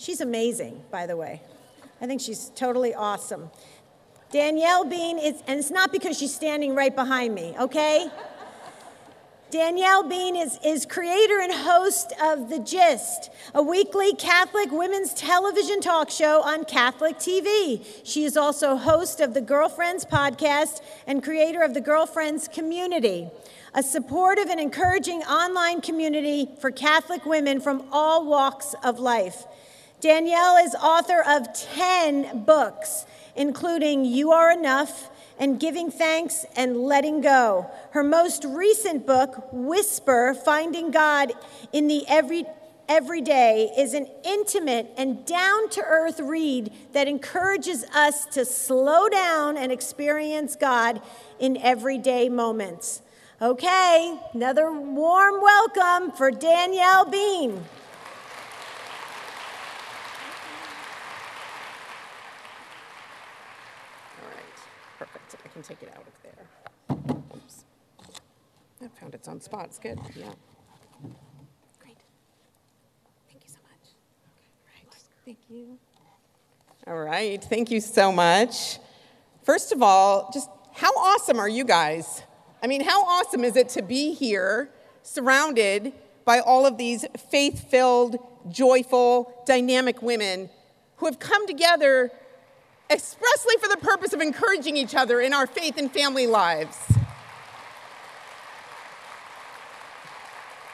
She's amazing, by the way. I think she's totally awesome. Danielle Bean is, and it's not because she's standing right behind me, okay? Danielle Bean is, is creator and host of The Gist, a weekly Catholic women's television talk show on Catholic TV. She is also host of the Girlfriends podcast and creator of the Girlfriends community, a supportive and encouraging online community for Catholic women from all walks of life. Danielle is author of 10 books, including You Are Enough and giving thanks and letting go. Her most recent book, Whisper Finding God in the Every Everyday, is an intimate and down to earth read that encourages us to slow down and experience God in everyday moments. Okay, another warm welcome for Danielle Bean. Can take it out of there. Oops. I found its own spot. It's good. Yeah. Great. Thank you so much. Right. Thank you. All right. Thank you so much. First of all, just how awesome are you guys? I mean, how awesome is it to be here surrounded by all of these faith filled, joyful, dynamic women who have come together expressly for the purpose of encouraging each other in our faith and family lives.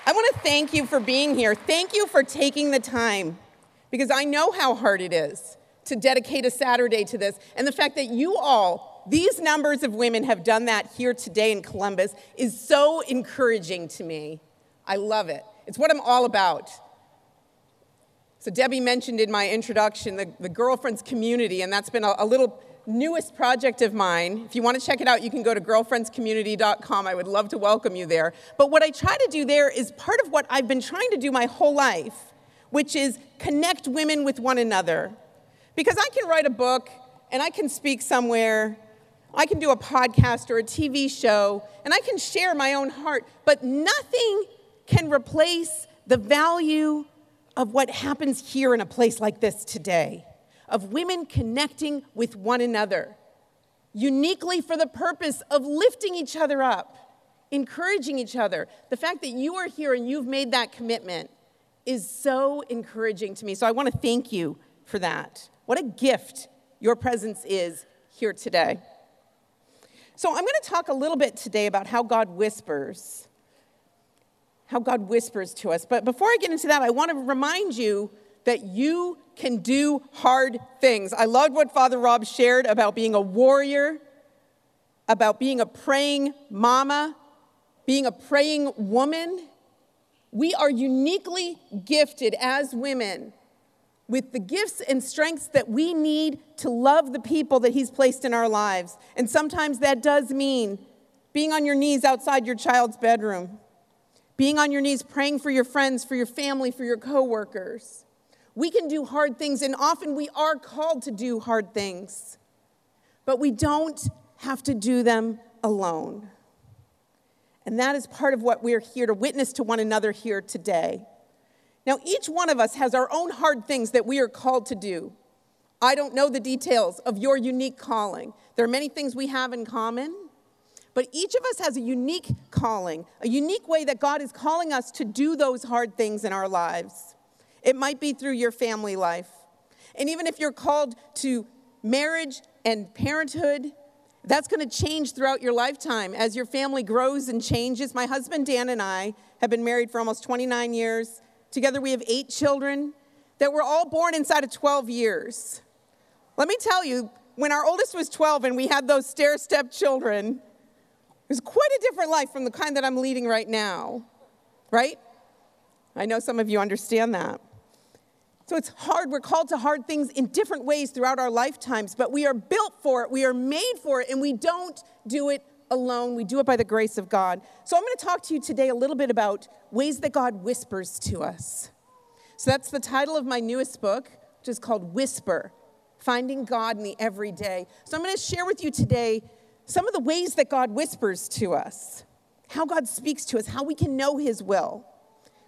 I want to thank you for being here. Thank you for taking the time because I know how hard it is to dedicate a Saturday to this. And the fact that you all, these numbers of women, have done that here today in Columbus is so encouraging to me. I love it. It's what I'm all about. So, Debbie mentioned in my introduction the, the Girlfriends community, and that's been a, a little newest project of mine. If you want to check it out, you can go to girlfriendscommunity.com. I would love to welcome you there. But what I try to do there is part of what I've been trying to do my whole life, which is connect women with one another. Because I can write a book and I can speak somewhere, I can do a podcast or a TV show, and I can share my own heart, but nothing can replace the value of what happens here in a place like this today of women connecting with one another, uniquely for the purpose of lifting each other up, encouraging each other. The fact that you are here and you've made that commitment is so encouraging to me. So I want to thank you for that. What a gift your presence is here today. So I'm going to talk a little bit today about how God whispers how God whispers to us. But before I get into that, I want to remind you that you can do hard things. I loved what Father Rob shared about being a warrior, about being a praying mama, being a praying woman. We are uniquely gifted as women with the gifts and strengths that we need to love the people that He's placed in our lives. And sometimes that does mean being on your knees outside your child's bedroom being on your knees praying for your friends, for your family, for your coworkers. We can do hard things, and often we are called to do hard things, but we don't have to do them alone. And that is part of what we're here to witness to one another here today. Now, each one of us has our own hard things that we are called to do. I don't know the details of your unique calling. There are many things we have in common, but each of us has a unique calling, a unique way that God is calling us to do those hard things in our lives. It might be through your family life. And even if you're called to marriage and parenthood, that's going to change throughout your lifetime as your family grows and changes. My husband Dan and I have been married for almost 29 years. Together we have eight children that were all born inside of 12 years. Let me tell you, when our oldest was 12 and we had those stair step children, it was quite a different life from the kind that I'm leading right now, right? I know some of you understand that. So it's hard. We're called to hard things in different ways throughout our lifetimes, but we are built for it, we are made for it, and we don't do it alone. We do it by the grace of God. So I'm going to talk to you today a little bit about ways that God whispers to us. So that's the title of my newest book, which is called Whisper Finding God in the Everyday. So I'm going to share with you today some of the ways that God whispers to us, how God speaks to us, how we can know His will.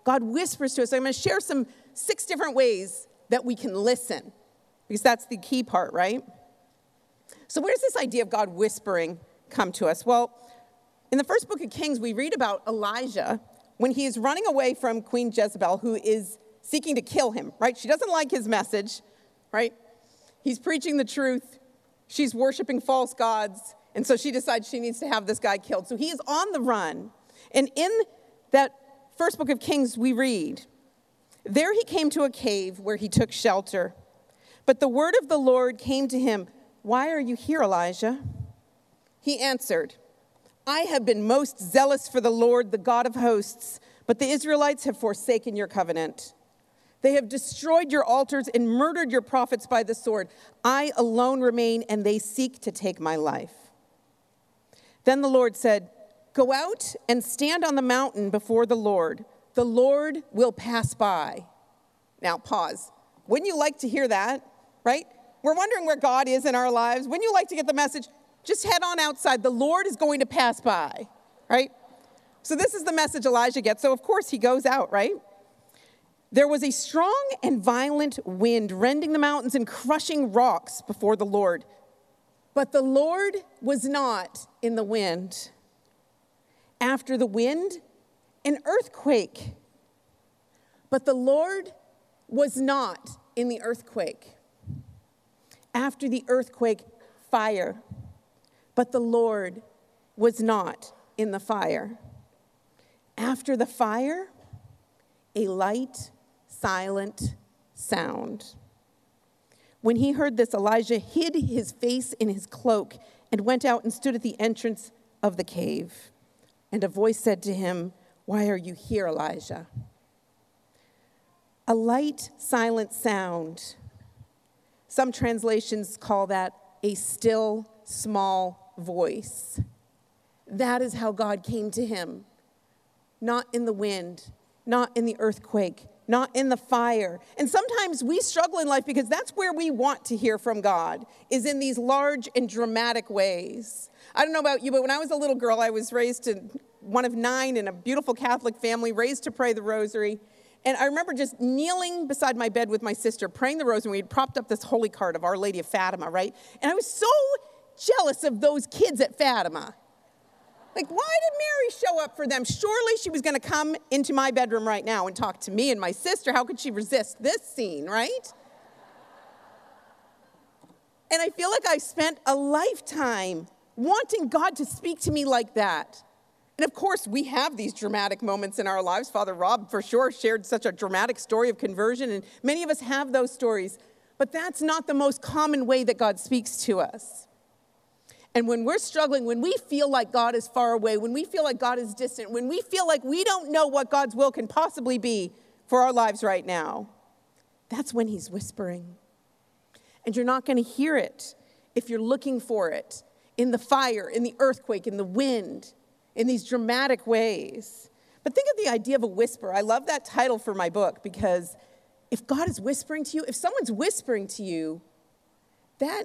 God whispers to us. I'm going to share some six different ways that we can listen, because that's the key part, right? So, where does this idea of God whispering come to us? Well, in the first book of Kings, we read about Elijah when he is running away from Queen Jezebel, who is seeking to kill him, right? She doesn't like his message, right? He's preaching the truth. She's worshiping false gods. And so she decides she needs to have this guy killed. So he is on the run. And in that first book of Kings, we read, There he came to a cave where he took shelter. But the word of the Lord came to him, Why are you here, Elijah? He answered, I have been most zealous for the Lord, the God of hosts, but the Israelites have forsaken your covenant. They have destroyed your altars and murdered your prophets by the sword. I alone remain, and they seek to take my life. Then the Lord said, Go out and stand on the mountain before the Lord. The Lord will pass by. Now, pause. Wouldn't you like to hear that? Right? We're wondering where God is in our lives. Wouldn't you like to get the message? Just head on outside. The Lord is going to pass by, right? So, this is the message Elijah gets. So, of course, he goes out, right? There was a strong and violent wind rending the mountains and crushing rocks before the Lord. But the Lord was not in the wind. After the wind, an earthquake. But the Lord was not in the earthquake. After the earthquake, fire. But the Lord was not in the fire. After the fire, a light silent sound. When he heard this, Elijah hid his face in his cloak and went out and stood at the entrance of the cave. And a voice said to him, Why are you here, Elijah? A light, silent sound. Some translations call that a still, small voice. That is how God came to him. Not in the wind, not in the earthquake, not in the fire. And sometimes we struggle in life because that's where we want to hear from God, is in these large and dramatic ways. I don't know about you, but when I was a little girl, I was raised to one of nine in a beautiful Catholic family, raised to pray the rosary. And I remember just kneeling beside my bed with my sister, praying the rosary. We had propped up this holy card of Our Lady of Fatima, right? And I was so jealous of those kids at Fatima. Like, why did Mary show up for them? Surely she was going to come into my bedroom right now and talk to me and my sister. How could she resist this scene, right? And I feel like I've spent a lifetime wanting God to speak to me like that. And of course, we have these dramatic moments in our lives. Father Rob, for sure, shared such a dramatic story of conversion, and many of us have those stories. But that's not the most common way that God speaks to us. And when we're struggling, when we feel like God is far away, when we feel like God is distant, when we feel like we don't know what God's will can possibly be for our lives right now, that's when He's whispering. And you're not going to hear it if you're looking for it in the fire, in the earthquake, in the wind, in these dramatic ways. But think of the idea of a whisper. I love that title for my book because if God is whispering to you, if someone's whispering to you, that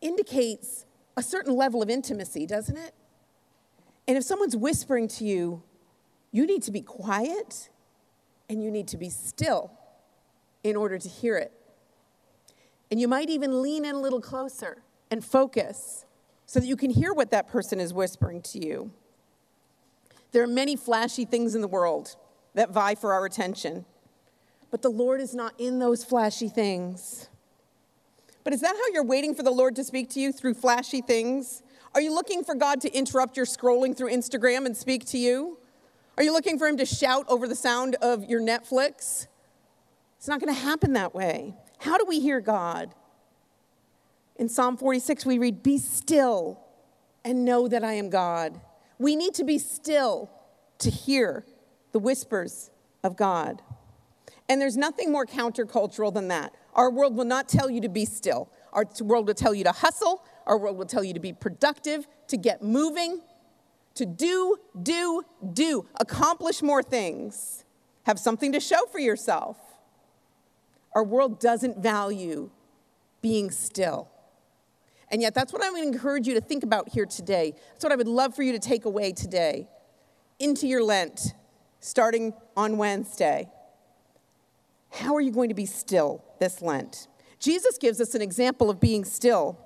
indicates a certain level of intimacy, doesn't it? And if someone's whispering to you, you need to be quiet and you need to be still in order to hear it. And you might even lean in a little closer and focus so that you can hear what that person is whispering to you. There are many flashy things in the world that vie for our attention, but the Lord is not in those flashy things. But is that how you're waiting for the Lord to speak to you through flashy things? Are you looking for God to interrupt your scrolling through Instagram and speak to you? Are you looking for Him to shout over the sound of your Netflix? It's not going to happen that way. How do we hear God? In Psalm 46, we read, Be still and know that I am God. We need to be still to hear the whispers of God. And there's nothing more countercultural than that. Our world will not tell you to be still. Our world will tell you to hustle. Our world will tell you to be productive, to get moving, to do, do, do, accomplish more things, have something to show for yourself. Our world doesn't value being still. And yet, that's what I would encourage you to think about here today. That's what I would love for you to take away today into your Lent, starting on Wednesday. How are you going to be still? This Lent. Jesus gives us an example of being still.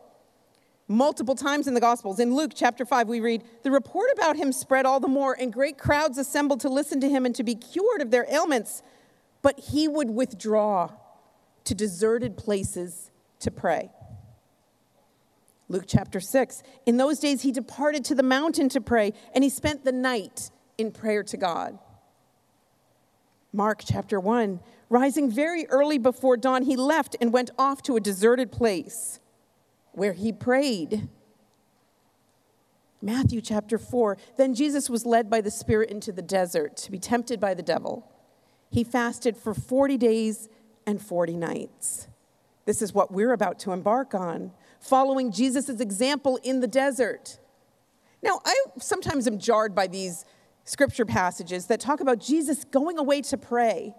Multiple times in the Gospels. In Luke chapter 5, we read, The report about him spread all the more, and great crowds assembled to listen to him and to be cured of their ailments. But he would withdraw to deserted places to pray. Luke chapter 6. In those days, he departed to the mountain to pray, and he spent the night in prayer to God. Mark chapter 1. Rising very early before dawn, he left and went off to a deserted place where he prayed. Matthew chapter 4. Then Jesus was led by the Spirit into the desert to be tempted by the devil. He fasted for 40 days and 40 nights. This is what we're about to embark on, following Jesus' example in the desert. Now, I sometimes am jarred by these scripture passages that talk about Jesus going away to pray.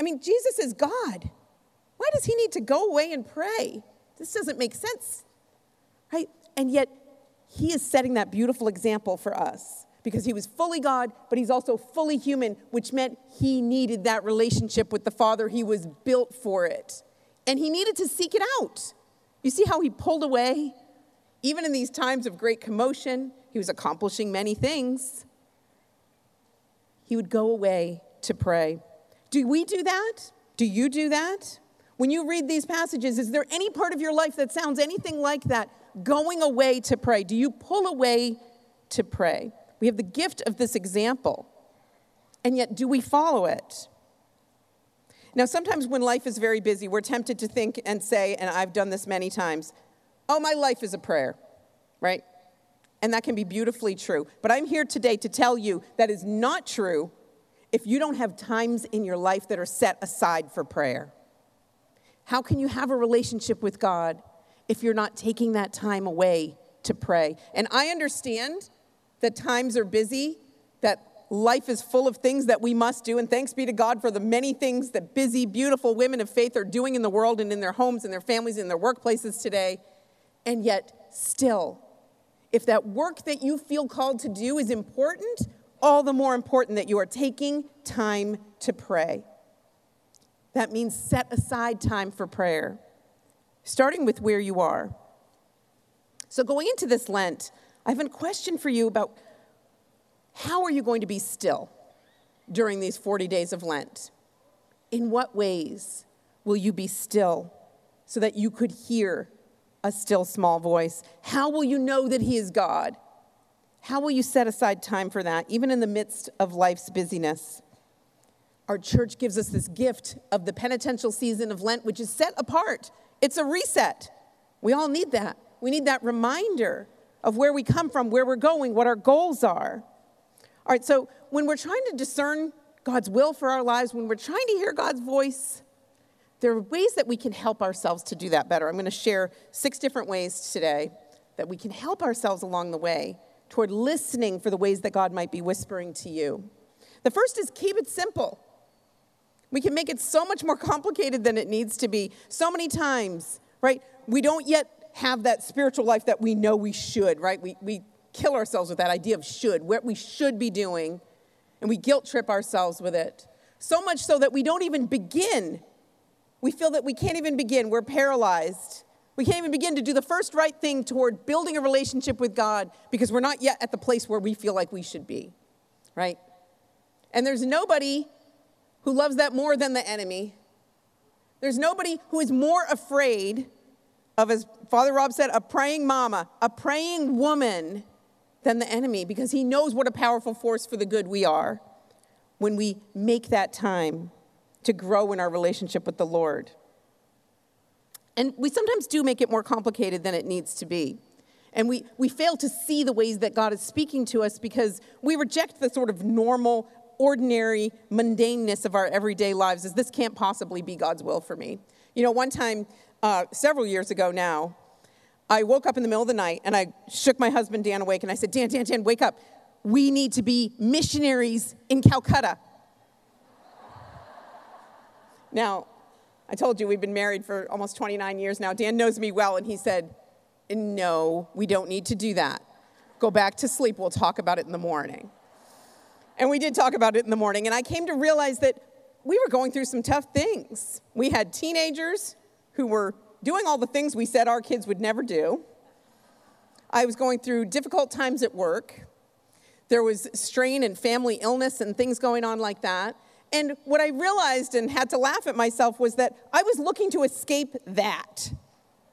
I mean, Jesus is God. Why does he need to go away and pray? This doesn't make sense, right? And yet, he is setting that beautiful example for us because he was fully God, but he's also fully human, which meant he needed that relationship with the Father. He was built for it. And he needed to seek it out. You see how he pulled away? Even in these times of great commotion, he was accomplishing many things. He would go away to pray. Do we do that? Do you do that? When you read these passages, is there any part of your life that sounds anything like that? Going away to pray. Do you pull away to pray? We have the gift of this example, and yet do we follow it? Now, sometimes when life is very busy, we're tempted to think and say, and I've done this many times, oh, my life is a prayer, right? And that can be beautifully true. But I'm here today to tell you that is not true if you don't have times in your life that are set aside for prayer. How can you have a relationship with God if you're not taking that time away to pray? And I understand that times are busy, that life is full of things that we must do. And thanks be to God for the many things that busy, beautiful women of faith are doing in the world and in their homes and their families and their workplaces today. And yet, still, if that work that you feel called to do is important, all the more important that you are taking time to pray. That means set aside time for prayer, starting with where you are. So, going into this Lent, I have a question for you about how are you going to be still during these 40 days of Lent? In what ways will you be still so that you could hear a still small voice? How will you know that He is God? How will you set aside time for that, even in the midst of life's busyness? Our church gives us this gift of the penitential season of Lent, which is set apart. It's a reset. We all need that. We need that reminder of where we come from, where we're going, what our goals are. All right, so when we're trying to discern God's will for our lives, when we're trying to hear God's voice, there are ways that we can help ourselves to do that better. I'm going to share six different ways today that we can help ourselves along the way toward listening for the ways that God might be whispering to you. The first is keep it simple. We can make it so much more complicated than it needs to be. So many times, right? We don't yet have that spiritual life that we know we should, right? We, we kill ourselves with that idea of should, what we should be doing, and we guilt trip ourselves with it. So much so that we don't even begin. We feel that we can't even begin. We're paralyzed. We can't even begin to do the first right thing toward building a relationship with God because we're not yet at the place where we feel like we should be, right? And there's nobody who loves that more than the enemy. There's nobody who is more afraid of, as Father Rob said, a praying mama, a praying woman than the enemy because he knows what a powerful force for the good we are when we make that time to grow in our relationship with the Lord. And we sometimes do make it more complicated than it needs to be. And we, we fail to see the ways that God is speaking to us because we reject the sort of normal, ordinary, mundaneness of our everyday lives as this can't possibly be God's will for me. You know, one time, uh, several years ago now, I woke up in the middle of the night and I shook my husband Dan awake and I said, Dan, Dan, Dan, wake up. We need to be missionaries in Calcutta. Now, I told you we've been married for almost 29 years now. Dan knows me well, and he said, No, we don't need to do that. Go back to sleep. We'll talk about it in the morning. And we did talk about it in the morning, and I came to realize that we were going through some tough things. We had teenagers who were doing all the things we said our kids would never do. I was going through difficult times at work. There was strain and family illness and things going on like that. And what I realized and had to laugh at myself was that I was looking to escape that,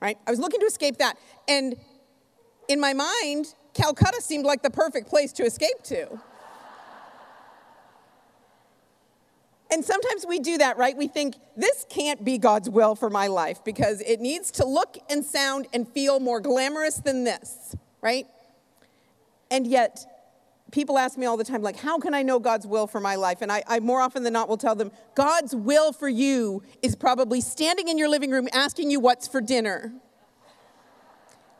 right? I was looking to escape that. And in my mind, Calcutta seemed like the perfect place to escape to. And sometimes we do that, right? We think, this can't be God's will for my life because it needs to look and sound and feel more glamorous than this, right? And yet, people ask me all the time, like, how can I know God's will for my life? And I, I, more often than not will tell them, God's will for you is probably standing in your living room asking you what's for dinner.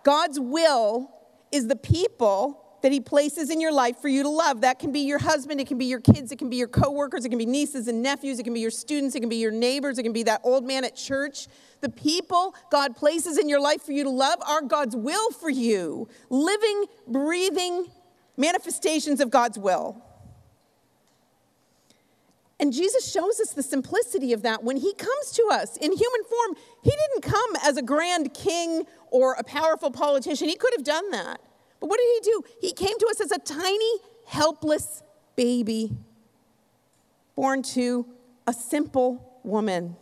God's will is the people that he places in your life for you to love. That can be your husband, it can be your kids, it can be your coworkers, it can be nieces and nephews, it can be your students, it can be your neighbors, it can be that old man at church. The people God places in your life for you to love are God's will for you. Living, breathing manifestations of God's will. And Jesus shows us the simplicity of that when he comes to us in human form. He didn't come as a grand king or a powerful politician. He could have done that. But what did he do? He came to us as a tiny, helpless baby, born to a simple woman.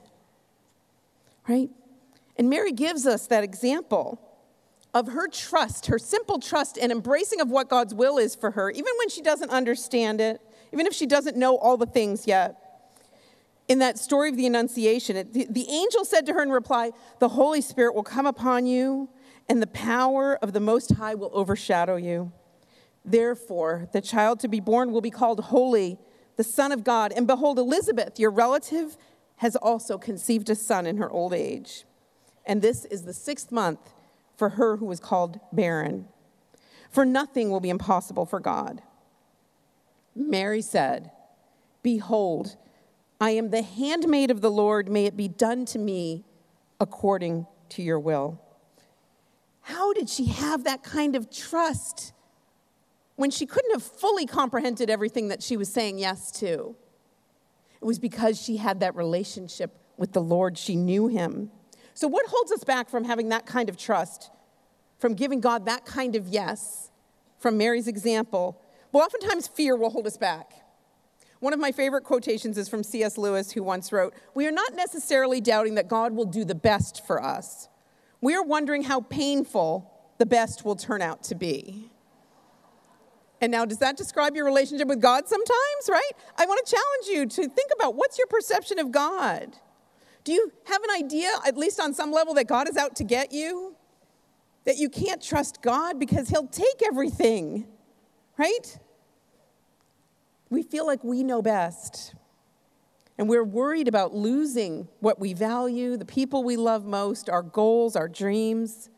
Right? And Mary gives us that example of her trust, her simple trust and embracing of what God's will is for her, even when she doesn't understand it, even if she doesn't know all the things yet. In that story of the Annunciation, the, the angel said to her in reply, The Holy Spirit will come upon you and the power of the Most High will overshadow you. Therefore, the child to be born will be called Holy, the Son of God. And behold, Elizabeth, your relative, has also conceived a son in her old age. And this is the sixth month for her who was called barren. For nothing will be impossible for God. Mary said, Behold, I am the handmaid of the Lord. May it be done to me according to your will. How did she have that kind of trust when she couldn't have fully comprehended everything that she was saying yes to? It was because she had that relationship with the Lord. She knew him. So, what holds us back from having that kind of trust, from giving God that kind of yes, from Mary's example? Well, oftentimes fear will hold us back. One of my favorite quotations is from C.S. Lewis, who once wrote We are not necessarily doubting that God will do the best for us, we're wondering how painful the best will turn out to be. And now, does that describe your relationship with God sometimes, right? I want to challenge you to think about what's your perception of God? Do you have an idea, at least on some level, that God is out to get you? That you can't trust God because He'll take everything, right? We feel like we know best. And we're worried about losing what we value, the people we love most, our goals, our dreams.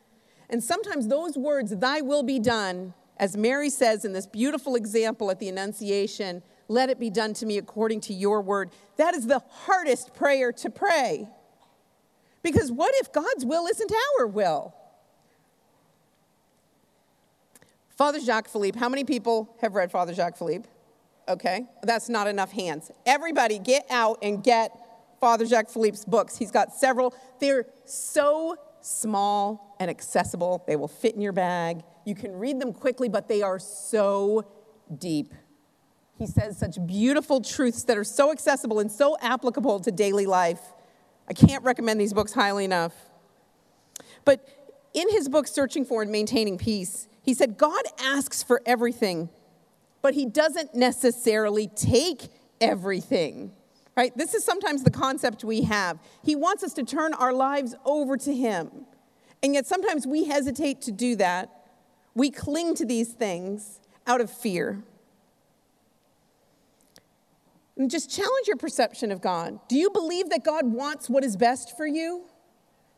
And sometimes those words, thy will be done, as Mary says in this beautiful example at the Annunciation, let it be done to me according to your word. That is the hardest prayer to pray. Because what if God's will isn't our will? Father Jacques Philippe, how many people have read Father Jacques Philippe? Okay, that's not enough hands. Everybody get out and get Father Jacques Philippe's books. He's got several. They're so small and accessible, they will fit in your bag. You can read them quickly, but they are so deep. He says such beautiful truths that are so accessible and so applicable to daily life. I can't recommend these books highly enough. But in his book, Searching for and Maintaining Peace, he said, God asks for everything but he doesn't necessarily take everything. Right? This is sometimes the concept we have. He wants us to turn our lives over to him. And yet sometimes we hesitate to do that. We cling to these things out of fear. And just challenge your perception of God. Do you believe that God wants what is best for you?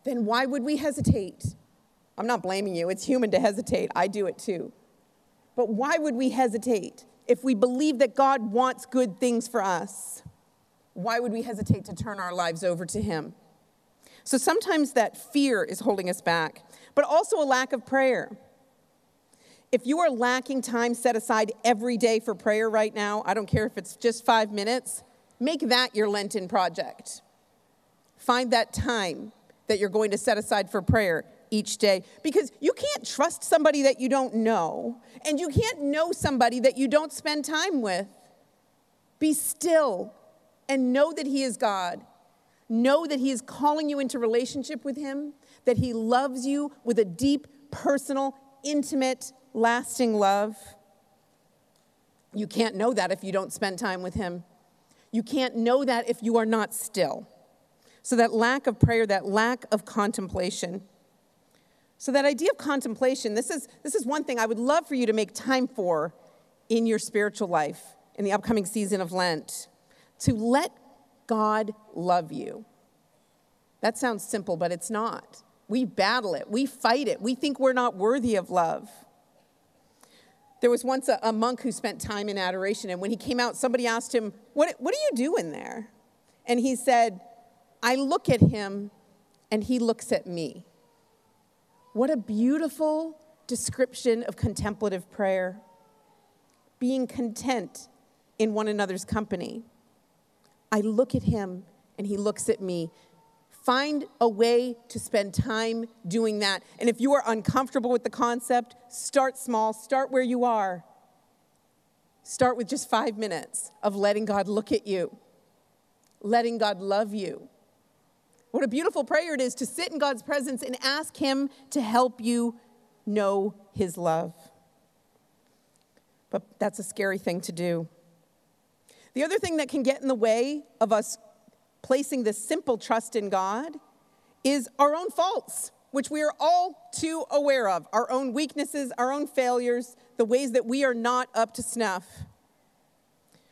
Then why would we hesitate? I'm not blaming you. It's human to hesitate. I do it too. But why would we hesitate? If we believe that God wants good things for us, why would we hesitate to turn our lives over to Him? So sometimes that fear is holding us back, but also a lack of prayer. If you are lacking time set aside every day for prayer right now, I don't care if it's just five minutes, Make that your Lenten project. Find that time that you're going to set aside for prayer each day because you can't trust somebody that you don't know, and you can't know somebody that you don't spend time with. Be still and know that He is God. Know that He is calling you into relationship with Him, that He loves you with a deep, personal, intimate, lasting love. You can't know that if you don't spend time with Him. You can't know that if you are not still. So, that lack of prayer, that lack of contemplation, so, that idea of contemplation, this is, this is one thing I would love for you to make time for in your spiritual life in the upcoming season of Lent. To let God love you. That sounds simple, but it's not. We battle it, we fight it, we think we're not worthy of love. There was once a, a, monk who spent time in adoration, and when he came out, somebody asked him, what, what are you doing there? And he said, I look at him, and he looks at me. What a beautiful description of contemplative prayer. Being content in one another's company. I look at him and he looks at me. Find a way to spend time doing that. And if you are uncomfortable with the concept, start small, start where you are. Start with just five minutes of letting God look at you, letting God love you. What a beautiful prayer it is to sit in God's presence and ask Him to help you know His love. But that's a scary thing to do. The other thing that can get in the way of us placing this simple trust in God is our own faults, which we are all too aware of our own weaknesses, our own failures, the ways that we are not up to snuff.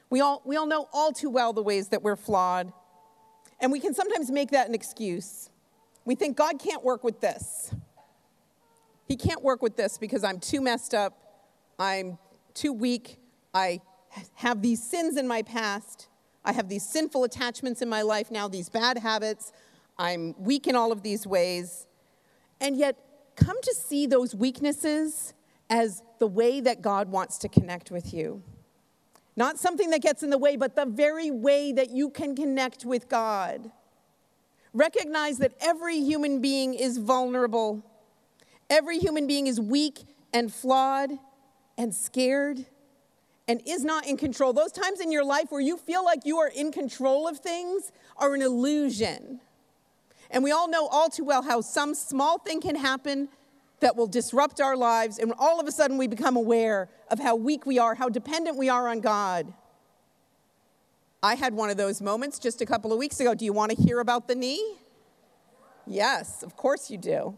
We all, we all know all too well the ways that we're flawed. And we can sometimes make that an excuse. We think God can't work with this. He can't work with this because I'm too messed up, I'm too weak, I have these sins in my past, I have these sinful attachments in my life now, these bad habits, I'm weak in all of these ways. And yet, come to see those weaknesses as the way that God wants to connect with you. Not something that gets in the way, but the very way that you can connect with God. Recognize that every human being is vulnerable. Every human being is weak and flawed and scared and is not in control. Those times in your life where you feel like you are in control of things are an illusion. And we all know all too well how some small thing can happen that will disrupt our lives, and all of a sudden we become aware of how weak we are, how dependent we are on God. I had one of those moments just a couple of weeks ago. Do you want to hear about the knee? Yes, of course you do.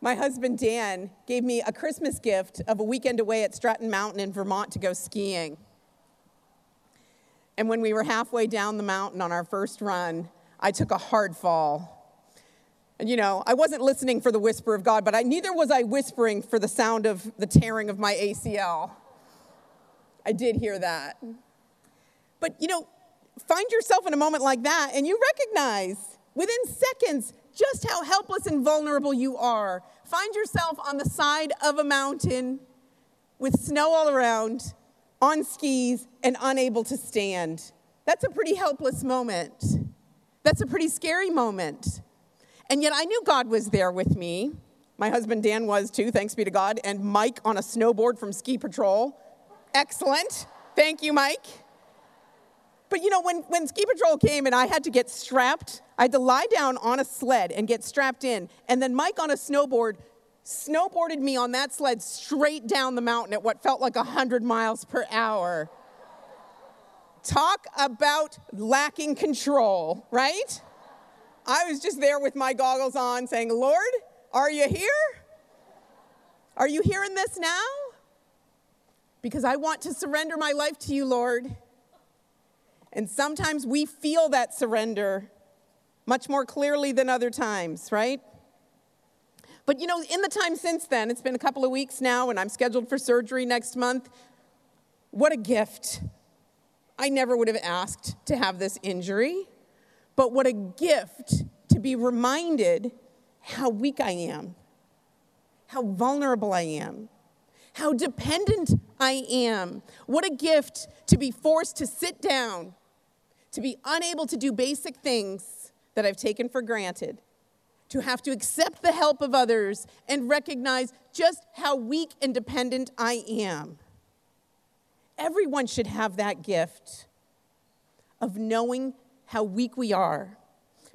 My husband Dan gave me a Christmas gift of a weekend away at Stratton Mountain in Vermont to go skiing. And when we were halfway down the mountain on our first run, I took a hard fall and you know, I wasn't listening for the whisper of God, but I, neither was I whispering for the sound of the tearing of my ACL. I did hear that. But you know, find yourself in a moment like that and you recognize within seconds just how helpless and vulnerable you are. Find yourself on the side of a mountain with snow all around, on skis, and unable to stand. That's a pretty helpless moment. That's a pretty scary moment. And yet I knew God was there with me. My husband Dan was too, thanks be to God, and Mike on a snowboard from Ski Patrol. Excellent. Thank you, Mike. But you know, when, when Ski Patrol came and I had to get strapped, I had to lie down on a sled and get strapped in. And then Mike on a snowboard snowboarded me on that sled straight down the mountain at what felt like 100 miles per hour. Talk about lacking control, right? I was just there with my goggles on saying, Lord, are you here? Are you hearing this now? Because I want to surrender my life to you, Lord. And sometimes we feel that surrender much more clearly than other times, right? But you know, in the time since then, it's been a couple of weeks now, and I'm scheduled for surgery next month. What a gift. I never would have asked to have this injury. But what a gift to be reminded how weak I am, how vulnerable I am, how dependent I am. What a gift to be forced to sit down, to be unable to do basic things that I've taken for granted, to have to accept the help of others and recognize just how weak and dependent I am. Everyone should have that gift of knowing how weak we are.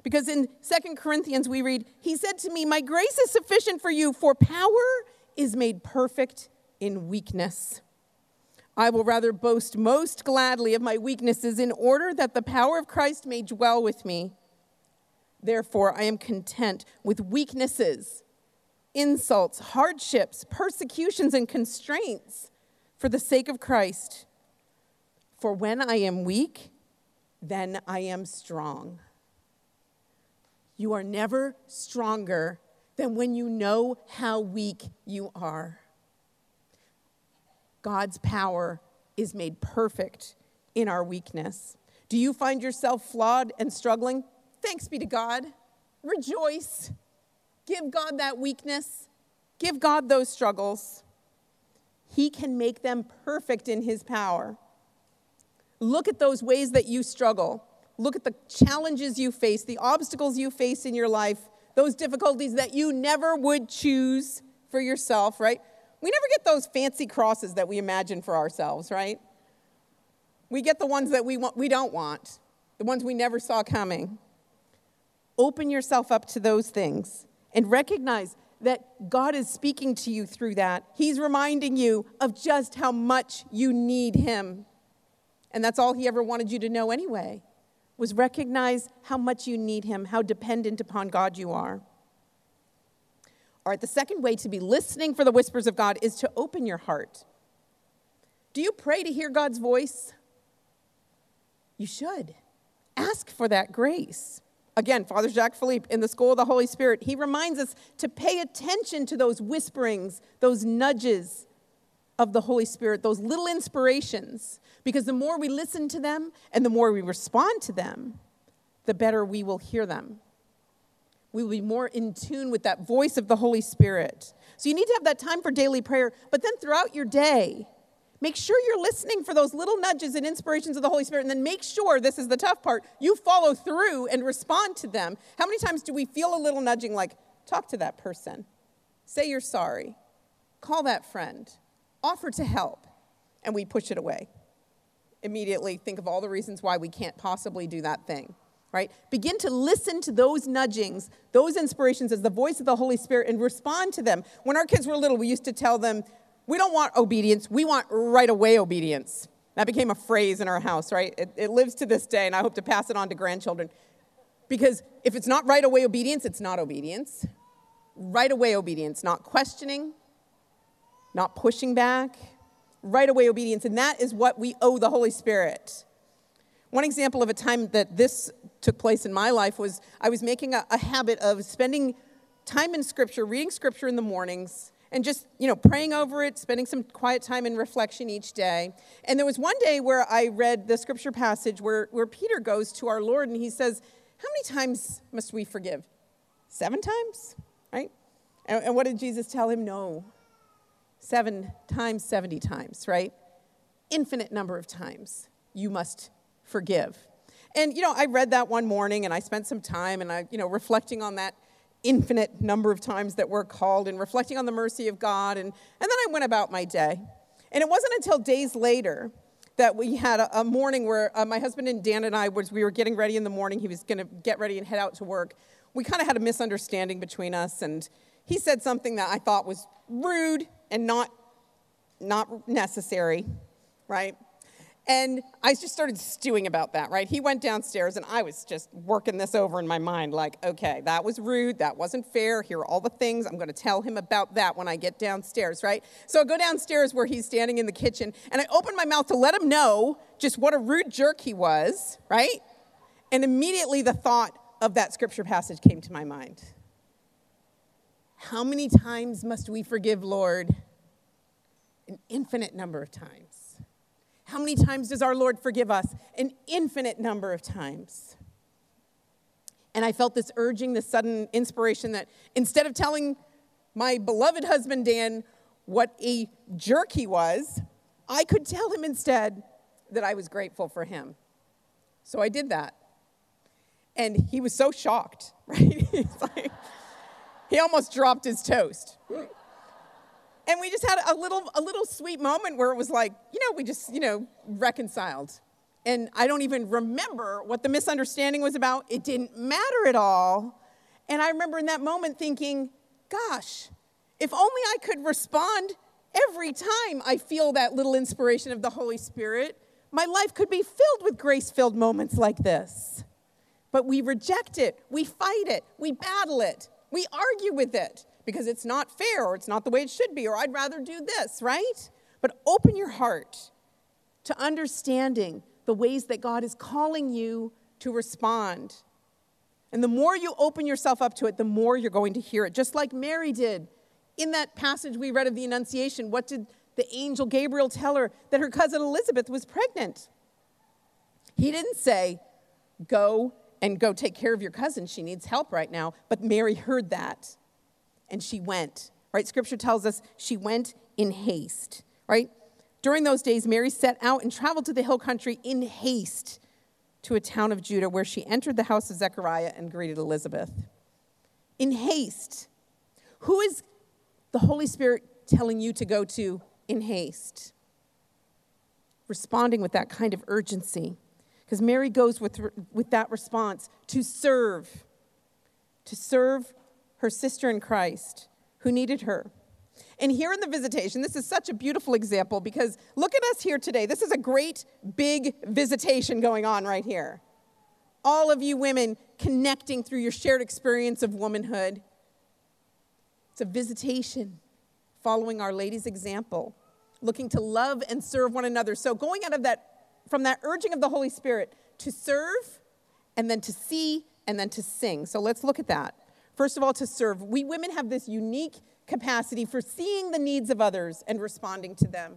Because in Second Corinthians, we read, He said to me, My grace is sufficient for you, for power is made perfect in weakness. I will rather boast most gladly of my weaknesses in order that the power of Christ may dwell with me. Therefore, I am content with weaknesses, insults, hardships, persecutions, and constraints for the sake of Christ. For when I am weak, then I am strong. You are never stronger than when you know how weak you are. God's power is made perfect in our weakness. Do you find yourself flawed and struggling? Thanks be to God. Rejoice. Give God that weakness. Give God those struggles. He can make them perfect in His power. Look at those ways that you struggle. Look at the challenges you face, the obstacles you face in your life, those difficulties that you never would choose for yourself, right? We never get those fancy crosses that we imagine for ourselves, right? We get the ones that we, want, we don't want, the ones we never saw coming. Open yourself up to those things and recognize that God is speaking to you through that. He's reminding you of just how much you need Him. And that's all He ever wanted you to know anyway, was recognize how much you need Him, how dependent upon God you are. All right, the second way to be listening for the whispers of God is to open your heart. Do you pray to hear God's voice? You should. Ask for that grace. Again, Father Jacques Philippe in the School of the Holy Spirit, he reminds us to pay attention to those whisperings, those nudges of the Holy Spirit, those little inspirations, because the more we listen to them and the more we respond to them, the better we will hear them. We will be more in tune with that voice of the Holy Spirit. So you need to have that time for daily prayer, but then throughout your day, Make sure you're listening for those little nudges and inspirations of the Holy Spirit, and then make sure this is the tough part you follow through and respond to them. How many times do we feel a little nudging like, talk to that person, say you're sorry, call that friend, offer to help, and we push it away? Immediately think of all the reasons why we can't possibly do that thing. Right? Begin to listen to those nudgings, those inspirations as the voice of the Holy Spirit and respond to them. When our kids were little, we used to tell them, we don't want obedience, we want right away obedience. That became a phrase in our house, right? It, it, lives to this day, and I hope to pass it on to grandchildren. Because if it's not right away obedience, it's not obedience. Right away obedience, not questioning, not pushing back, right away obedience. And that is what we owe the Holy Spirit. One example of a time that this took place in my life was I was making a, a habit of spending time in Scripture, reading Scripture in the mornings, and just you know praying over it spending some quiet time in reflection each day. And there was one day where i read the scripture passage where, where peter goes to our lord and he says how many times must we forgive? Seven times right? And, and what did jesus tell him? No. Seven times 70 times right? Infinite number of times you must forgive. And you know i read that one morning and i spent some time and i you know reflecting on that infinite number of times that we're called and reflecting on the mercy of God. And, and then I went about my day. And it wasn't until days later that we had a, a morning where uh, my husband and Dan and I was we were getting ready in the morning. He was going to get ready and head out to work. We kind of had a misunderstanding between us, and he said something that I thought was rude and not not necessary, right? And I just started stewing about that, right? He went downstairs, and I was just working this over in my mind like, okay, that was rude. That wasn't fair. Here are all the things. I'm going to tell him about that when I get downstairs, right? So I go downstairs where he's standing in the kitchen, and I open my mouth to let him know just what a rude jerk he was, right? And immediately the thought of that scripture passage came to my mind. How many times must we forgive, Lord? An infinite number of times. How many times does our Lord forgive us? An infinite number of times. And I felt this urging, this sudden inspiration that instead of telling my beloved husband Dan what a jerk he was, I could tell him instead that I was grateful for him. So I did that. And he was so shocked, right? Like, he almost dropped his toast. And we just had a little, a little sweet moment where it was like, you know, we just, you know, reconciled. And I don't even remember what the misunderstanding was about. It didn't matter at all. And I remember in that moment thinking, gosh, if only I could respond every time I feel that little inspiration of the Holy Spirit, my life could be filled with grace filled moments like this. But we reject it, we fight it, we battle it, we argue with it because it's not fair or it's not the way it should be or I'd rather do this, right? But open your heart to understanding the ways that God is calling you to respond. And the more you open yourself up to it, the more you're going to hear it, just like Mary did in that passage we read of the Annunciation, what did the angel Gabriel tell her? That her cousin Elizabeth was pregnant. He didn't say, Go and go take care of your cousin. She needs help right now. But Mary heard that and she went, right? Scripture tells us she went in haste, right? During those days, Mary set out and traveled to the hill country in haste to a town of Judah where she entered the house of Zechariah and greeted Elizabeth. In haste. Who is the Holy Spirit telling you to go to in haste? Responding with that kind of urgency. Because Mary goes with, with that response to serve, to serve her sister in Christ who needed her. And here in the visitation, this is such a beautiful example because look at us here today. This is a great big visitation going on right here. All of you women connecting through your shared experience of womanhood. It's a visitation following Our Lady's example, looking to love and serve one another. So, going out of that, from that urging of the Holy Spirit to serve and then to see and then to sing. So, let's look at that. First of all, to serve. We women have this unique capacity for seeing the needs of others and responding to them.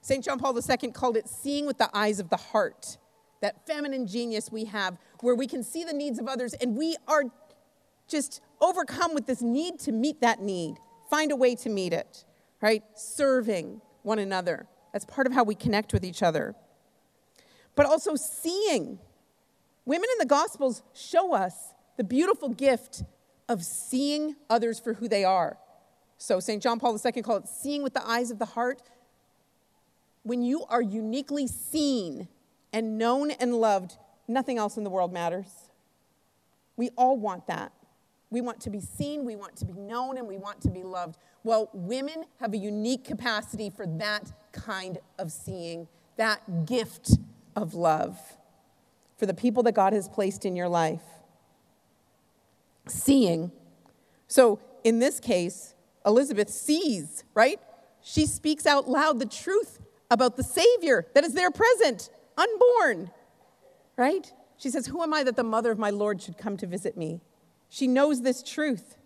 St. John Paul II called it seeing with the eyes of the heart, that feminine genius we have, where we can see the needs of others and we are just overcome with this need to meet that need, find a way to meet it, right? Serving one another. That's part of how we connect with each other. But also seeing. Women in the Gospels show us the beautiful gift of seeing others for who they are. So, St. John Paul II called it seeing with the eyes of the heart. When you are uniquely seen and known and loved, nothing else in the world matters. We all want that. We want to be seen, we want to be known, and we want to be loved. Well, women have a unique capacity for that kind of seeing, that gift of love for the people that God has placed in your life. Seeing. So, in this case, Elizabeth sees, right? She speaks out loud the truth about the Savior that is there present, unborn, right? She says, Who am I that the mother of my Lord should come to visit me? She knows this truth,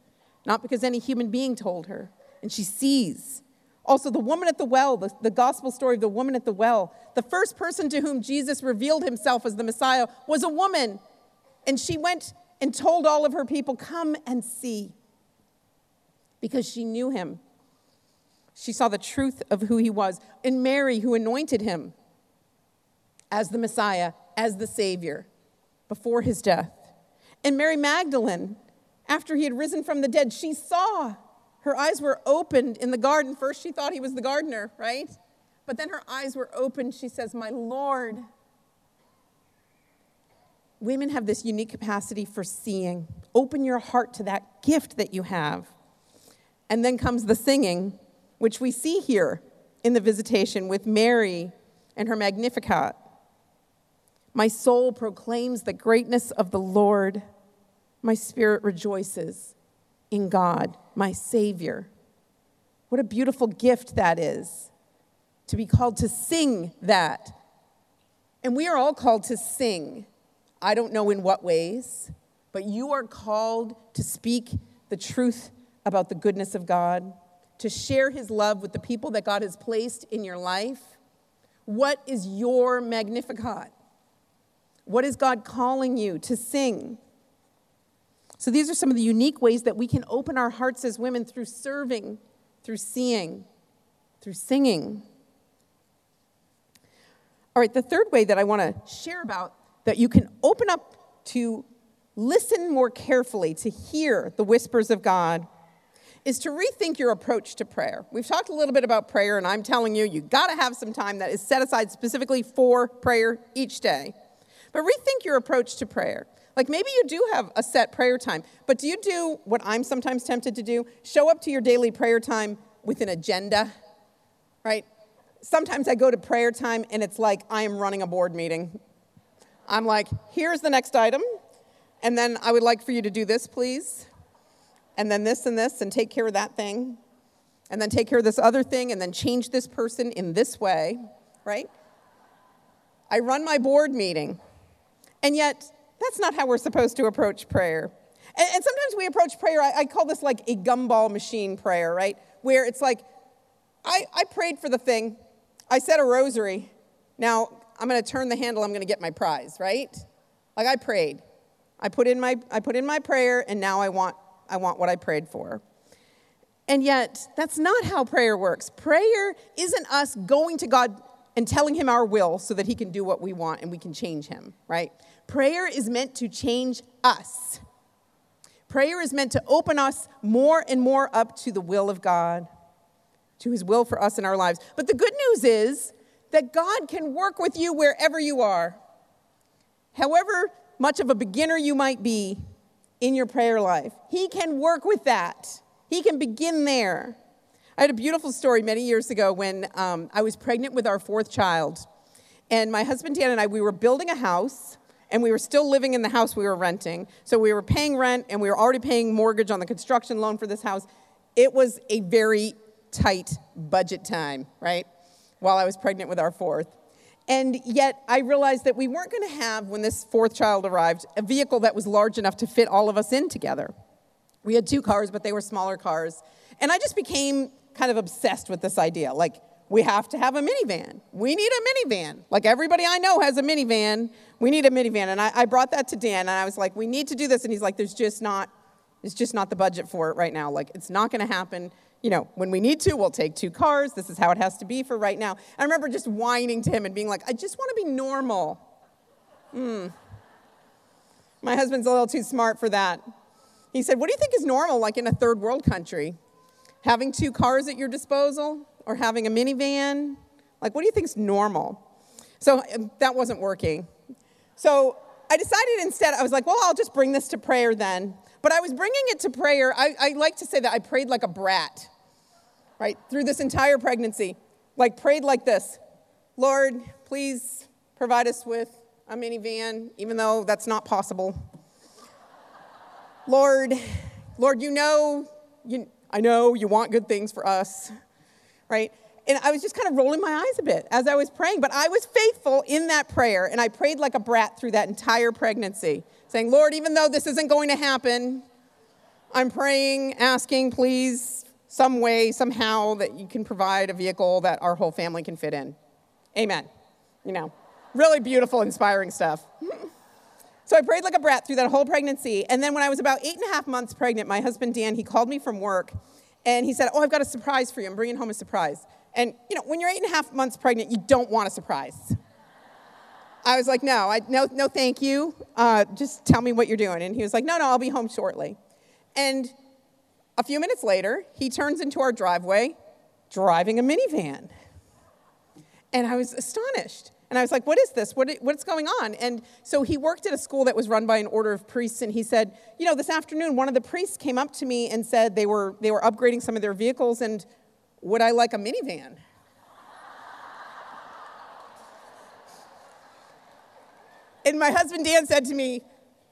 not because any human being told her, and she sees. Also, the woman at the well, the, the, gospel story of the woman at the well, the first person to whom Jesus revealed himself as the Messiah was a woman. And she went and told all of her people, Come and see. Because she knew him. She saw the truth of who he was. And Mary, who anointed him as the Messiah, as the Savior, before his death. And Mary Magdalene, after he had risen from the dead, she saw. Her eyes were opened in the garden. First, she thought he was the gardener, right? But then her eyes were opened. She says, My Lord. Women have this unique capacity for seeing. Open your heart to that gift that you have. And then comes the singing, which we see here in the visitation with Mary and her Magnificat. My soul proclaims the greatness of the Lord my spirit rejoices in God, my Savior. What a beautiful gift that is to be called to sing that. And we are all called to sing. I don't know in what ways, but you are called to speak the truth about the goodness of God, to share His love with the people that God has placed in your life. What is your Magnificat? What is God calling you to sing? So these are some of the unique ways that we can open our hearts as women through serving, through seeing. through singing. All right, the third way that I want to share about that you can open up to listen more carefully, to hear the whispers of God, is to rethink your approach to prayer. We've talked a little bit about prayer, and I'm telling you, you got to have some time that is set aside specifically for prayer each day. But rethink your approach to prayer. Like maybe you do have a set prayer time, but do you do what I'm sometimes tempted to do? Show up to your daily prayer time with an agenda, right? Sometimes I go to prayer time and it's like I am running a board meeting. I'm like, here's the next item, and then I would like for you to do this, please, and then this and this, and take care of that thing, and then take care of this other thing, and then change this person in this way, right? I run my board meeting, and yet that's not how we're supposed to approach prayer. And, and sometimes we approach prayer, I, I, call this like a gumball machine prayer, right? Where it's like, I, I prayed for the thing, I said a rosary, now I'm going to turn the handle, I'm going to get my prize, right? Like I prayed. I put in my, I put in my prayer, and now I want, I want what I prayed for. And yet, that's not how prayer works. Prayer isn't us going to God and telling Him our will so that He can do what we want and we can change Him, right? Prayer is meant to change us. Prayer is meant to open us more and more up to the will of God, to His will for us in our lives. But the good news is that God can work with you wherever you are. However much of a beginner you might be in your prayer life, He can work with that. He can begin there. I had a beautiful story many years ago when um, I was pregnant with our fourth child. And my husband Dan and I, we were building a house and we were still living in the house we were renting. So we were paying rent and we were already paying mortgage on the construction loan for this house. It was a very tight budget time, right? While I was pregnant with our fourth. And yet I realized that we weren't going to have, when this fourth child arrived, a vehicle that was large enough to fit all of us in together. We had two cars, but they were smaller cars. And I just became kind of obsessed with this idea. Like, we have to have a minivan. We need a minivan. Like everybody I know has a minivan. We need a minivan. And I, I brought that to Dan and I was like, we need to do this. And he's like, there's just not, it's just not the budget for it right now. Like it's not gonna happen. You know, when we need to, we'll take two cars. This is how it has to be for right now. I remember just whining to him and being like, I just want to be normal. Hmm. My husband's a little too smart for that. He said, What do you think is normal, like in a third world country? Having two cars at your disposal? or having a minivan? Like, what do you think is normal? So um, that wasn't working. So I decided instead, I was like, well, I'll just bring this to prayer then. But I was bringing it to prayer. I, I like to say that I prayed like a brat, right? Through this entire pregnancy. Like, prayed like this Lord, please provide us with a minivan, even though that's not possible. Lord, Lord, you know, you, I know you want good things for us right? And I was just kind of rolling my eyes a bit as I was praying, but I was faithful in that prayer, and I prayed like a brat through that entire pregnancy, saying, Lord, even though this isn't going to happen, I'm praying, asking, please, some way, somehow, that you can provide a vehicle that our whole family can fit in. Amen. You know, really beautiful, inspiring stuff. So I prayed like a brat through that whole pregnancy. And then when I was about eight and a half months pregnant, my husband Dan, he called me from work and he said, Oh, I've got a surprise for you. I'm bringing home a surprise. And, you know, when you're eight and a half months pregnant, you don't want a surprise. I was like, No, I, no, no, thank you. Uh, just tell me what you're doing. And he was like, No, no, I'll be home shortly. And a few minutes later, he turns into our driveway driving a minivan. And I was astonished. And I was like, what is this? What, what's going on? And so he worked at a school that was run by an order of priests, and he said, you know, this afternoon, one of the priests came up to me and said they were, they were upgrading some of their vehicles, and would I like a minivan? and my husband Dan said to me,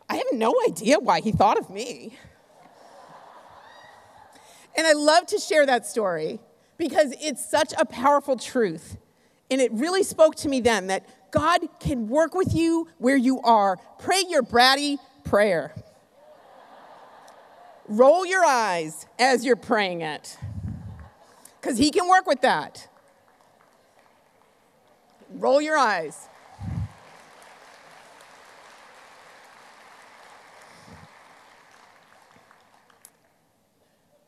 I have no idea why he thought of me. And I love to share that story because it's such a powerful truth and it really spoke to me then that God can work with you where you are. Pray your bratty prayer. Roll your eyes as you're praying it, because He can work with that. Roll your eyes.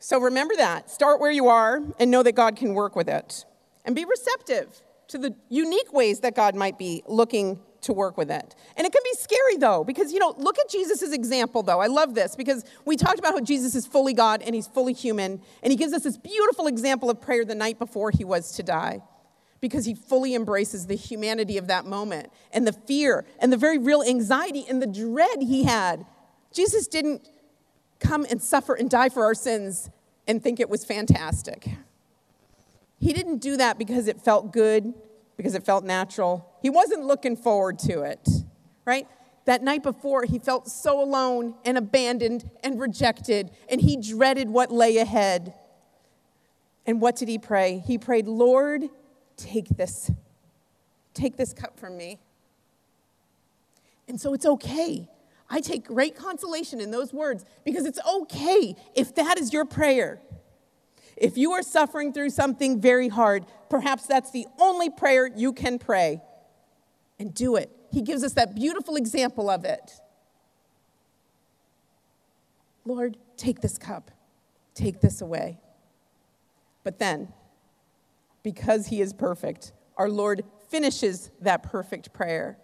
So remember that. Start where you are and know that God can work with it. and be receptive to the unique ways that God might be looking to work with it. And it can be scary though, because, you know, look at Jesus' example though. I love this because we talked about how Jesus is fully God and he's fully human. And he gives us this beautiful example of prayer the night before he was to die because he fully embraces the humanity of that moment and the fear and the very real anxiety and the dread he had. Jesus didn't come and suffer and die for our sins and think it was fantastic. He didn't do that because it felt good, because it felt natural. He wasn't looking forward to it, right? That night before, he felt so alone and abandoned and rejected, and he dreaded what lay ahead. And what did he pray? He prayed, Lord, take this. Take this cup from me. And so it's okay. I take great consolation in those words because it's okay if that is your prayer. If you are suffering through something very hard, perhaps that's the only prayer you can pray. And do it. He gives us that beautiful example of it. Lord, take this cup, take this away. But then, because He is perfect, our Lord finishes that perfect prayer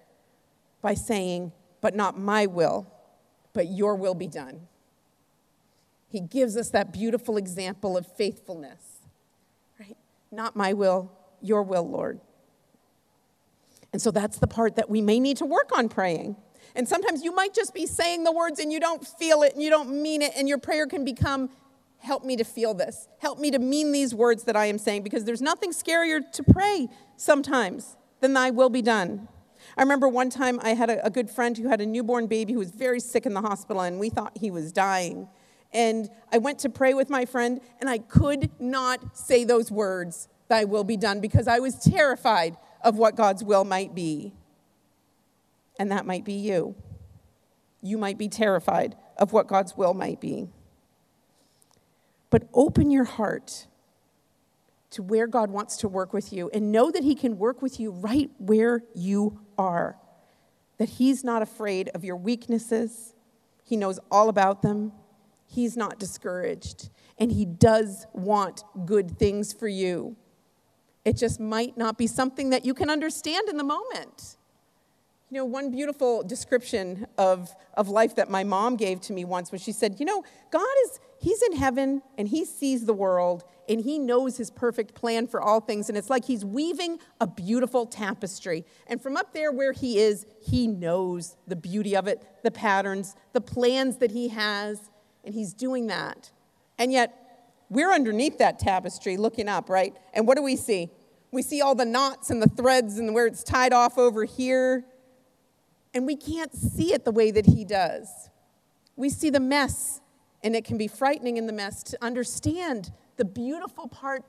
by saying, But not my will, but your will be done. He gives us that beautiful example of faithfulness, right? Not my will, your will, Lord. And so that's the part that we may need to work on praying. And sometimes you might just be saying the words and you don't feel it and you don't mean it, and your prayer can become, Help me to feel this. Help me to mean these words that I am saying, because there's nothing scarier to pray sometimes than Thy will be done. I remember one time I had a, a good friend who had a newborn baby who was very sick in the hospital, and we thought he was dying. And I went to pray with my friend, and I could not say those words, Thy will be done, because I was terrified of what God's will might be. And that might be you. You might be terrified of what God's will might be. But open your heart to where God wants to work with you and know that He can work with you right where you are. That He's not afraid of your weaknesses, He knows all about them, He's not discouraged, and He does want good things for you. It just might not be something that you can understand in the moment. You know, one beautiful description of, of life that my mom gave to me once was she said, You know, God is, He's in heaven and He sees the world and He knows His perfect plan for all things. And it's like He's weaving a beautiful tapestry. And from up there where He is, He knows the beauty of it, the patterns, the plans that He has and he's doing that. And yet, we're underneath that tapestry looking up, right? And what do we see? We see all the knots and the threads and where it's tied off over here. And we can't see it the way that he does. We see the mess, and it can be frightening in the mess to understand the beautiful part,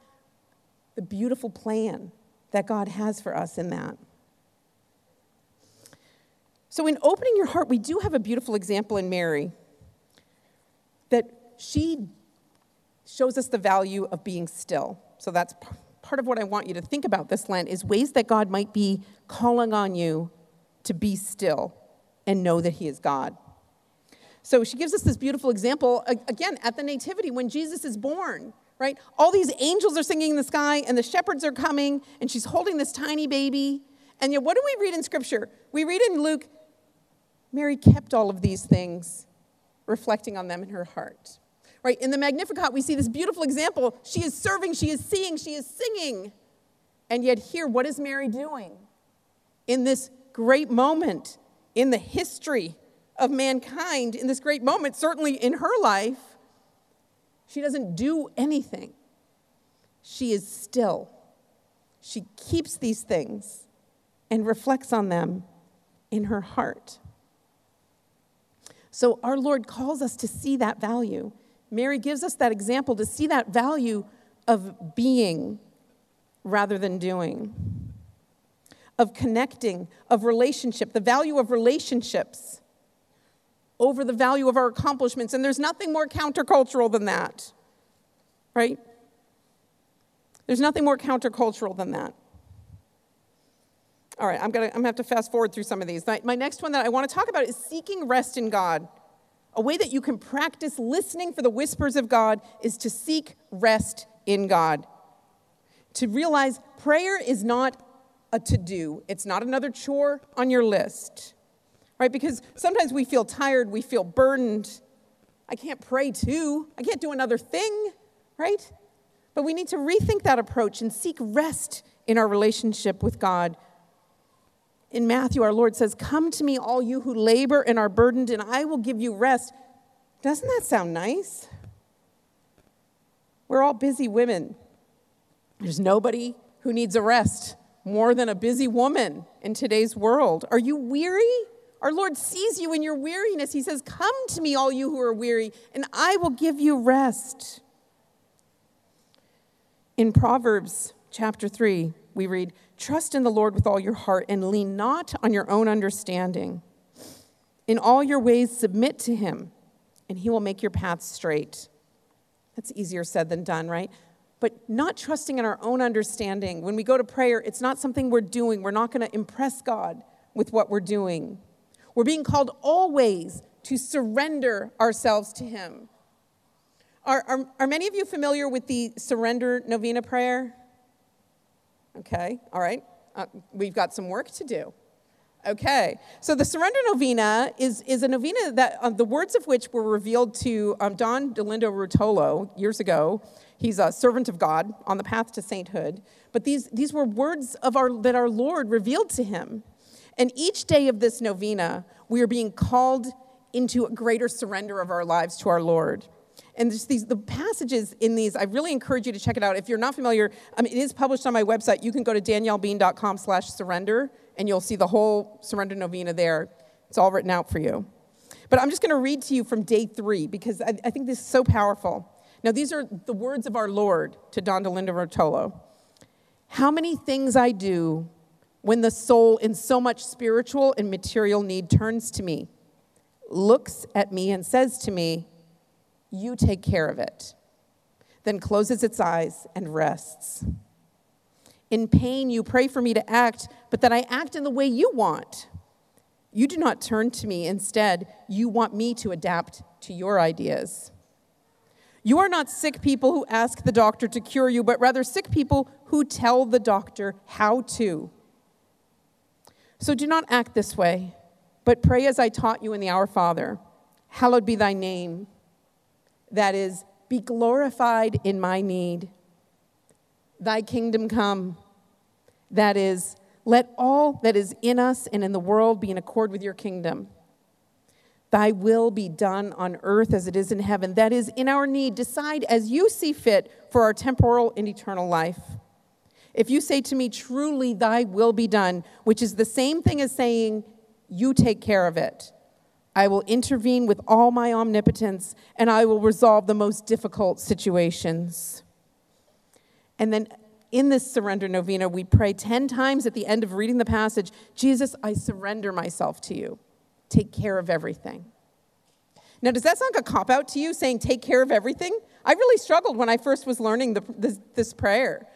the beautiful plan that God has for us in that. So, in opening your heart, we do have a beautiful example in Mary that she shows us the value of being still. So that's part of what I want you to think about this Lent is ways that God might be calling on you to be still and know that He is God. So she gives us this beautiful example again at the Nativity when Jesus is born, right? All these angels are singing in the sky and the shepherds are coming and she's holding this tiny baby. And yet, what do we read in Scripture? We read in Luke, Mary kept all of these things reflecting on them in her heart. Right? In the Magnificat, we see this beautiful example. She is serving, she is seeing, she is singing. And yet, here, what is Mary doing? In this great moment in the history of mankind, in this great moment, certainly in her life, she doesn't do anything. She is still. She keeps these things and reflects on them in her heart. So our Lord calls us to see that value. Mary gives us that example to see that value of being rather than doing, of connecting, of relationship, the value of relationships over the value of our accomplishments. And there's nothing more countercultural than that, right? There's nothing more countercultural than that. All right, I'm gonna, I'm gonna have to fast forward through some of these. My, next one that I wanna talk about is seeking rest in God. A way that you can practice listening for the whispers of God is to seek rest in God. to realize prayer is not a to do, it's not another chore on your list, right? Because sometimes we feel tired, we feel burdened. I can't pray too, I can't do another thing, right? But we need to rethink that approach and seek rest in our relationship with God. In Matthew, our Lord says, Come to me, all you who labor and are burdened, and I will give you rest. Doesn't that sound nice? We're all busy women. There's nobody who needs a rest more than a busy woman in today's world. Are you weary? Our Lord sees you in your weariness. He says, Come to me, all you who are weary, and I will give you rest. In Proverbs chapter 3, we read, Trust in the Lord with all your heart and lean not on your own understanding. In all your ways, submit to him, and he will make your paths straight. That's easier said than done, right? But not trusting in our own understanding. When we go to prayer, it's not something we're doing. We're not going to impress God with what we're doing. We're being called always to surrender ourselves to Him. Are, are, are many of you familiar with the surrender novena prayer? Okay, all right. Uh, we've got some work to do. Okay, so the Surrender Novena is, is a novena that uh, the words of which were revealed to um, Don Dolindo Ruotolo years ago. He's a servant of God on the path to sainthood. But these, these were words of our, that our Lord revealed to him. And each day of this novena, we are being called into a greater surrender of our lives to our Lord. And these the passages in these, I really encourage you to check it out. If you're not familiar, I mean, it is published on my website. You can go to daniellebean.com slash surrender and you'll see the whole surrender novena there. It's all written out for you. But I'm just going to read to you from day three because I, I, think this is so powerful. Now, these are the words of our Lord to Don Dolindo Ruotolo. How many things I do when the soul in so much spiritual and material need turns to me, looks at me, and says to me, You take care of it, then closes its eyes and rests. In pain, you pray for me to act, but that I act in the way you want. You do not turn to me. Instead, you want me to adapt to your ideas. You are not sick people who ask the doctor to cure you, but rather sick people who tell the doctor how to. So do not act this way, but pray as I taught you in the Our Father. Hallowed be thy name. That is, be glorified in my need. Thy kingdom come. That is, let all that is in us and in the world be in accord with your kingdom. Thy will be done on earth as it is in heaven. That is, in our need, decide as you see fit for our temporal and eternal life. If you say to me, truly, thy will be done, which is the same thing as saying, you take care of it, I will intervene with all my omnipotence and I will resolve the most difficult situations. And then in this surrender novena, we pray 10 times at the end of reading the passage Jesus, I surrender myself to you. Take care of everything. Now, does that sound like a cop out to you saying take care of everything? I really struggled when I first was learning the, this, this prayer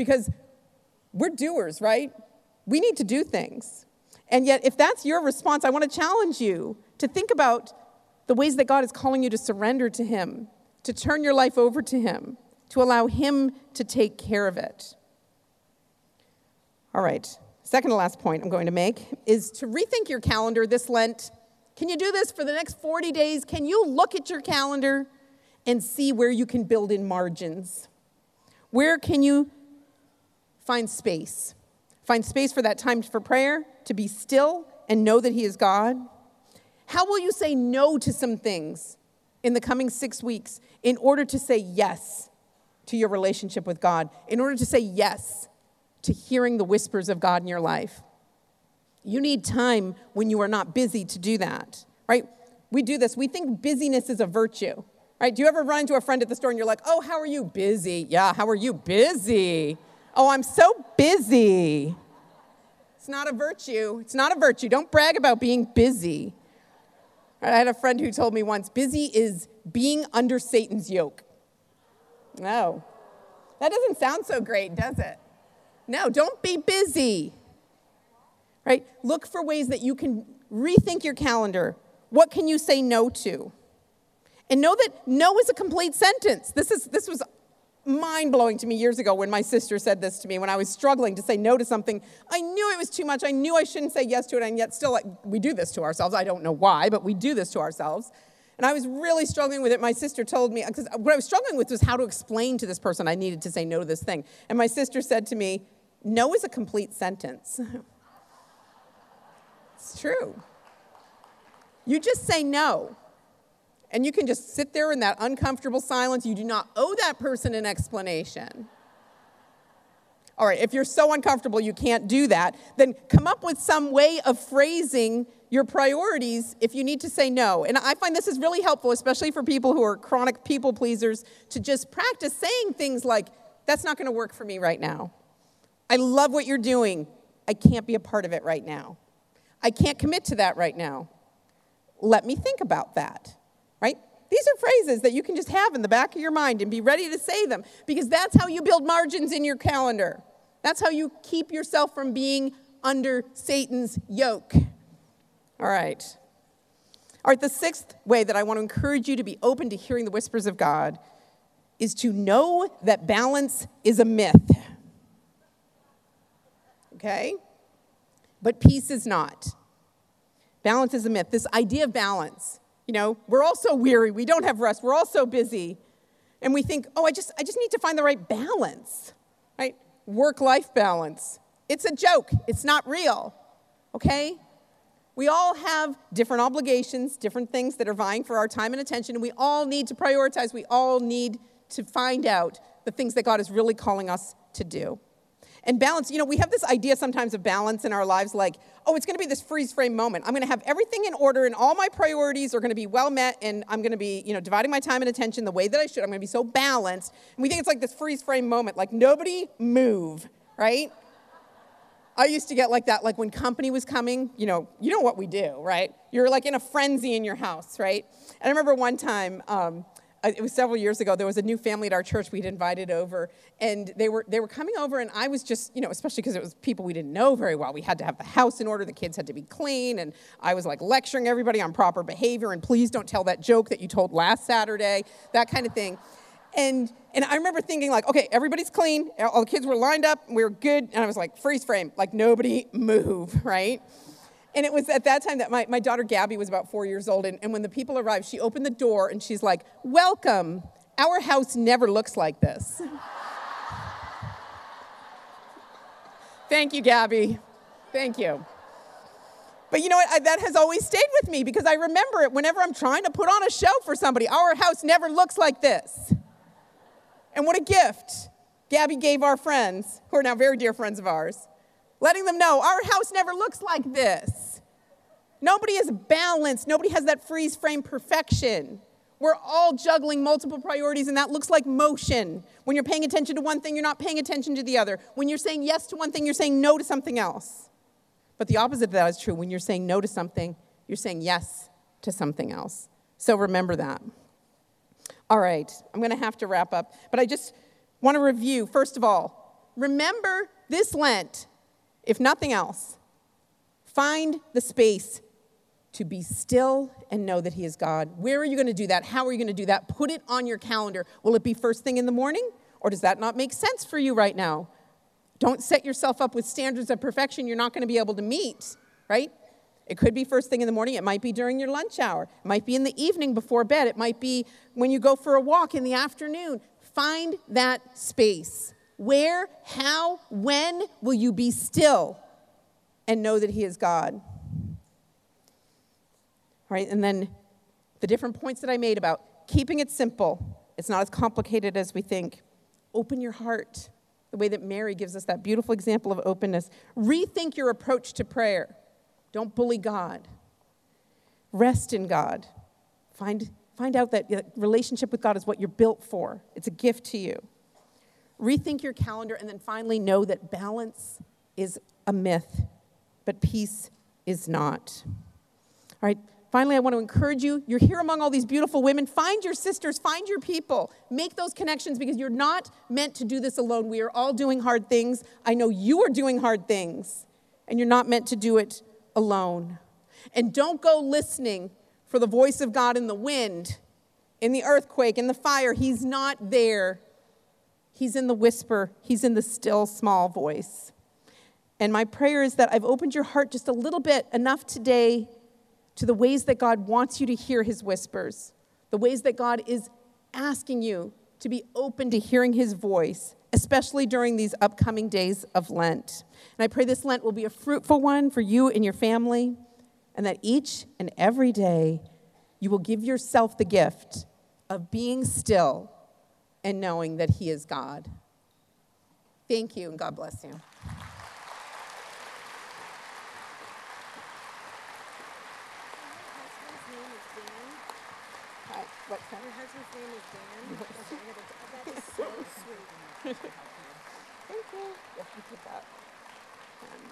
because we're doers, right? We need to do things. And yet, if that's your response, I want to challenge you to think about the ways that God is calling you to surrender to Him, to turn your life over to Him to allow Him to take care of it. All right, second to last point I'm going to make is to rethink your calendar this Lent. Can you do this for the next 40 days? Can you look at your calendar and see where you can build in margins? Where can you find space? Find space for that time for prayer, to be still and know that He is God. How will you say no to some things in the coming six weeks in order to say yes to your relationship with God, in order to say yes to hearing the whispers of God in your life. You need time when you are not busy to do that, right? We do this. We think busyness is a virtue, right? Do you ever run into a friend at the store and you're like, oh, how are you busy? Yeah, how are you busy? Oh, I'm so busy. It's not a virtue. It's not a virtue. Don't brag about being busy. I had a friend who told me once busy is being under Satan's yoke. No. That doesn't sound so great, does it? No, don't be busy. Right? Look for ways that you can rethink your calendar. What can you say no to? And know that no is a complete sentence. This, is, this was mind blowing to me years ago when my sister said this to me when I was struggling to say no to something. I knew it was too much. I knew I shouldn't say yes to it, and yet still, we do this to ourselves. I don't know why, but we do this to ourselves. And I was really struggling with it. My sister told me, because what I was struggling with was how to explain to this person I needed to say no to this thing. And my sister said to me, No is a complete sentence. it's true. You just say no. And you can just sit there in that uncomfortable silence. You do not owe that person an explanation. All right, if you're so uncomfortable you can't do that, then come up with some way of phrasing your priorities if you need to say no. And I find this is really helpful, especially for people who are chronic people pleasers, to just practice saying things like, that's not to work for me right now. I love what you're doing. I can't be a part of it right now. I can't commit to that right now. Let me think about that? These are phrases that you can just have in the back of your mind and be ready to say them because that's how you build margins in your calendar. That's how you keep yourself from being under Satan's yoke. All right. All right, the sixth way that I want to encourage you to be open to hearing the whispers of God is to know that balance is a myth. Okay? But peace is not. Balance is a myth. This idea of balance, you know, we're all so weary, we don't have rest, we're all so busy, and we think, oh, I just, I just need to find the right balance, right? Work life balance. It's a joke, it's not real, okay? We all have different obligations, different things that are vying for our time and attention, and we all need to prioritize. We all need to find out the things that God is really calling us to do. And balance, you know, we have this idea sometimes of balance in our lives like, oh, it's going to be this freeze frame moment. I'm going to have everything in order and all my priorities are going to be well met and I'm going to be, you know, dividing my time and attention the way that I should. I'm going to be so balanced. And we think it's like this freeze frame moment, like nobody move, right? I used to get like that, like when company was coming, you know, you know what we do, right? You're like in a frenzy in your house, right? And I remember one time, um, it was several years ago there was a new family at our church we'd invited over and they were they were coming over and i was just you know especially because it was people we didn't know very well we had to have the house in order the kids had to be clean and i was like lecturing everybody on proper behavior and please don't tell that joke that you told last saturday that kind of thing and, and I remember thinking, like, okay, everybody's clean. All the kids were lined up. We were good. And I was like, freeze frame, like, nobody move, right? And it was at that time that my, my daughter Gabby was about four years old. And, and when the people arrived, she opened the door and she's like, Welcome. Our house never looks like this. Thank you, Gabby. Thank you. But you know what? I, that has always stayed with me because I remember it whenever I'm trying to put on a show for somebody. Our house never looks like this. And what a gift Gabby gave our friends, who are now very dear friends of ours, letting them know our house never looks like this. Nobody is balanced, nobody has that freeze frame perfection. We're all juggling multiple priorities, and that looks like motion. When you're paying attention to one thing, you're not paying attention to the other. When you're saying yes to one thing, you're saying no to something else. But the opposite of that is true. When you're saying no to something, you're saying yes to something else. So remember that. All right, I'm going to have to wrap up, but I just want to review. First of all, remember this Lent, if nothing else, find the space to be still and know that He is God. Where are you going to do that? How are you going to do that? Put it on your calendar. Will it be first thing in the morning? Or does that not make sense for you right now? Don't set yourself up with standards of perfection you're not going to be able to meet, right? It could be first thing in the morning. It might be during your lunch hour. It might be in the evening before bed. It might be when you go for a walk in the afternoon. Find that space. Where, how, when will you be still and know that He is God? All right, and then the different points that I made about keeping it simple. It's not as complicated as we think. Open your heart, the way that Mary gives us that beautiful example of openness. Rethink your approach to prayer. Don't bully God. Rest in God. Find, find out that relationship with God is what you're built for, it's a gift to you. Rethink your calendar, and then finally know that balance is a myth, but peace is not. All right, finally, I want to encourage you. You're here among all these beautiful women. Find your sisters, find your people, make those connections because you're not meant to do this alone. We are all doing hard things. I know you are doing hard things, and you're not meant to do it alone. And don't go listening for the voice of God in the wind, in the earthquake, in the fire. He's not there. He's in the whisper, He's in the still small voice. And my prayer is that I've opened your heart just a little bit, enough today, to the ways that God wants you to hear His whispers, the ways that God is asking you to be open to hearing His voice, especially during these upcoming days of Lent. And I pray this Lent will be a fruitful one for you and your family, and that each and every day you will give yourself the gift of being still and knowing that He is God. Thank you, and God bless you. Hi, what's that? Your husband's name is Dan. Okay, I gotta- that is so sweet. Thank you. Yeah, did that. And